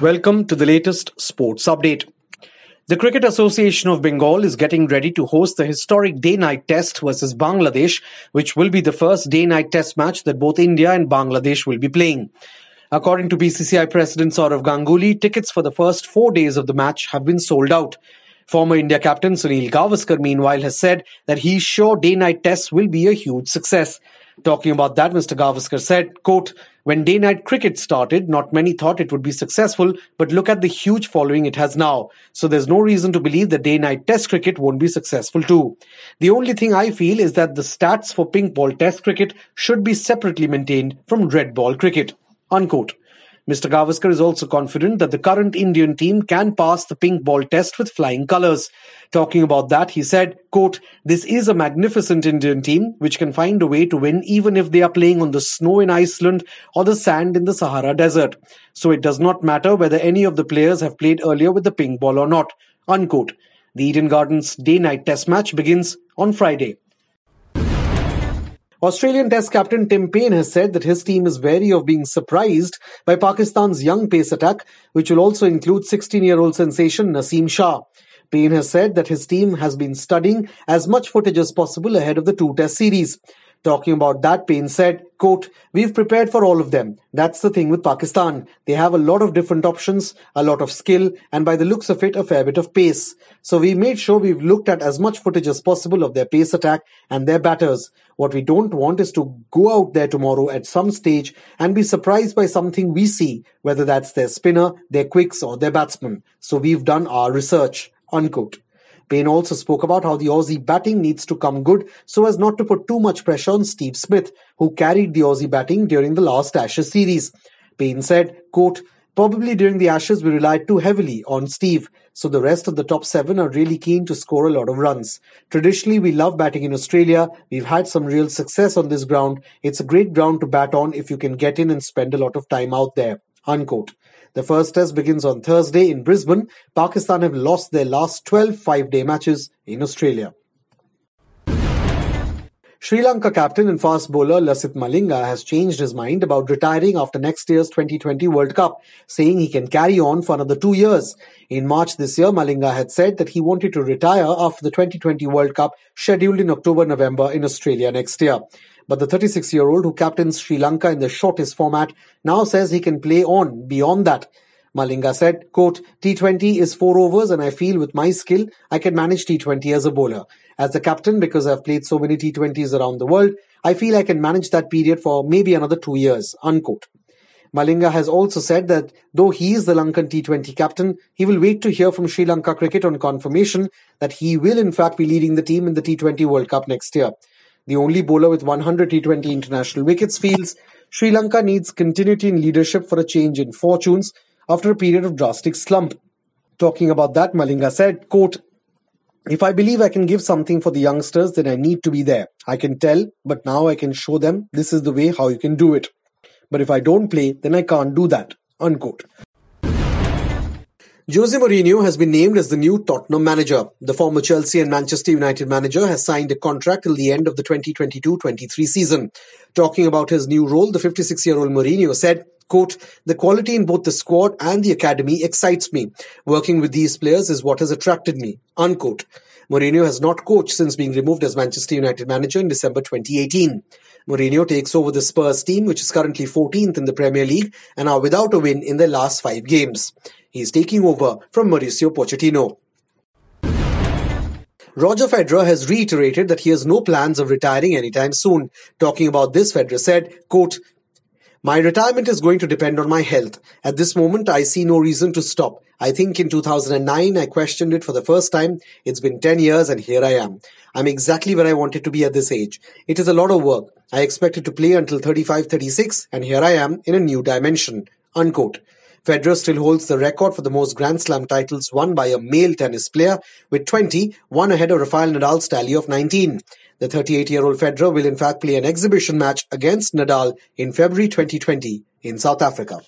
Welcome to the latest sports update. The Cricket Association of Bengal is getting ready to host the historic day night test versus Bangladesh, which will be the first day night test match that both India and Bangladesh will be playing. According to BCCI President Sourav Ganguly, tickets for the first four days of the match have been sold out. Former India captain Sunil Gavaskar, meanwhile, has said that he's sure day night tests will be a huge success. Talking about that, Mr. Gavaskar said, quote, when day night cricket started, not many thought it would be successful, but look at the huge following it has now. So there's no reason to believe that day night test cricket won't be successful too. The only thing I feel is that the stats for pink ball test cricket should be separately maintained from red ball cricket. Unquote. Mr. Gavaskar is also confident that the current Indian team can pass the pink ball test with flying colours. Talking about that, he said, quote, This is a magnificent Indian team which can find a way to win even if they are playing on the snow in Iceland or the sand in the Sahara Desert. So it does not matter whether any of the players have played earlier with the pink ball or not. Unquote. The Eden Gardens day-night test match begins on Friday. Australian Test captain Tim Paine has said that his team is wary of being surprised by Pakistan's young pace attack, which will also include 16 year old sensation Naseem Shah. Paine has said that his team has been studying as much footage as possible ahead of the two test series. Talking about that, Paine said, quote, We've prepared for all of them. That's the thing with Pakistan. They have a lot of different options, a lot of skill, and by the looks of it, a fair bit of pace. So we made sure we've looked at as much footage as possible of their pace attack and their batters. What we don't want is to go out there tomorrow at some stage and be surprised by something we see, whether that's their spinner, their quicks, or their batsman. So we've done our research. Unquote. Paine also spoke about how the Aussie batting needs to come good so as not to put too much pressure on Steve Smith, who carried the Aussie batting during the last Ashes series. Paine said, quote, Probably during the Ashes we relied too heavily on Steve, so the rest of the top seven are really keen to score a lot of runs. Traditionally, we love batting in Australia. We've had some real success on this ground. It's a great ground to bat on if you can get in and spend a lot of time out there. The first test begins on Thursday in Brisbane. Pakistan have lost their last 12 five-day matches in Australia. Sri Lanka captain and fast bowler Lasith Malinga has changed his mind about retiring after next year's 2020 World Cup, saying he can carry on for another two years. In March this year, Malinga had said that he wanted to retire after the 2020 World Cup scheduled in October-November in Australia next year. But the 36-year-old who captains Sri Lanka in the shortest format now says he can play on beyond that. Malinga said, quote, T20 is four overs and I feel with my skill, I can manage T20 as a bowler. As the captain, because I've played so many T20s around the world, I feel I can manage that period for maybe another two years, unquote. Malinga has also said that though he is the Lankan T20 captain, he will wait to hear from Sri Lanka cricket on confirmation that he will in fact be leading the team in the T20 World Cup next year. The only bowler with 100 T20 international wickets feels Sri Lanka needs continuity in leadership for a change in fortunes after a period of drastic slump. Talking about that, Malinga said, quote, if I believe I can give something for the youngsters, then I need to be there. I can tell, but now I can show them this is the way how you can do it. But if I don't play, then I can't do that. Unquote. Jose Mourinho has been named as the new Tottenham manager. The former Chelsea and Manchester United manager has signed a contract till the end of the 2022-23 season. Talking about his new role, the 56-year-old Mourinho said, quote, the quality in both the squad and the academy excites me. Working with these players is what has attracted me, unquote. Mourinho has not coached since being removed as Manchester United manager in December 2018. Mourinho takes over the Spurs team, which is currently 14th in the Premier League and are without a win in their last five games. He is taking over from Mauricio Pochettino. Roger Federer has reiterated that he has no plans of retiring anytime soon. Talking about this, Federer said, quote, my retirement is going to depend on my health. At this moment, I see no reason to stop. I think in 2009, I questioned it for the first time. It's been 10 years and here I am. I'm exactly where I wanted to be at this age. It is a lot of work. I expected to play until 35, 36 and here I am in a new dimension. Unquote. Federer still holds the record for the most Grand Slam titles won by a male tennis player with 20, one ahead of Rafael Nadal's tally of 19. The 38-year-old Federer will in fact play an exhibition match against Nadal in February 2020 in South Africa.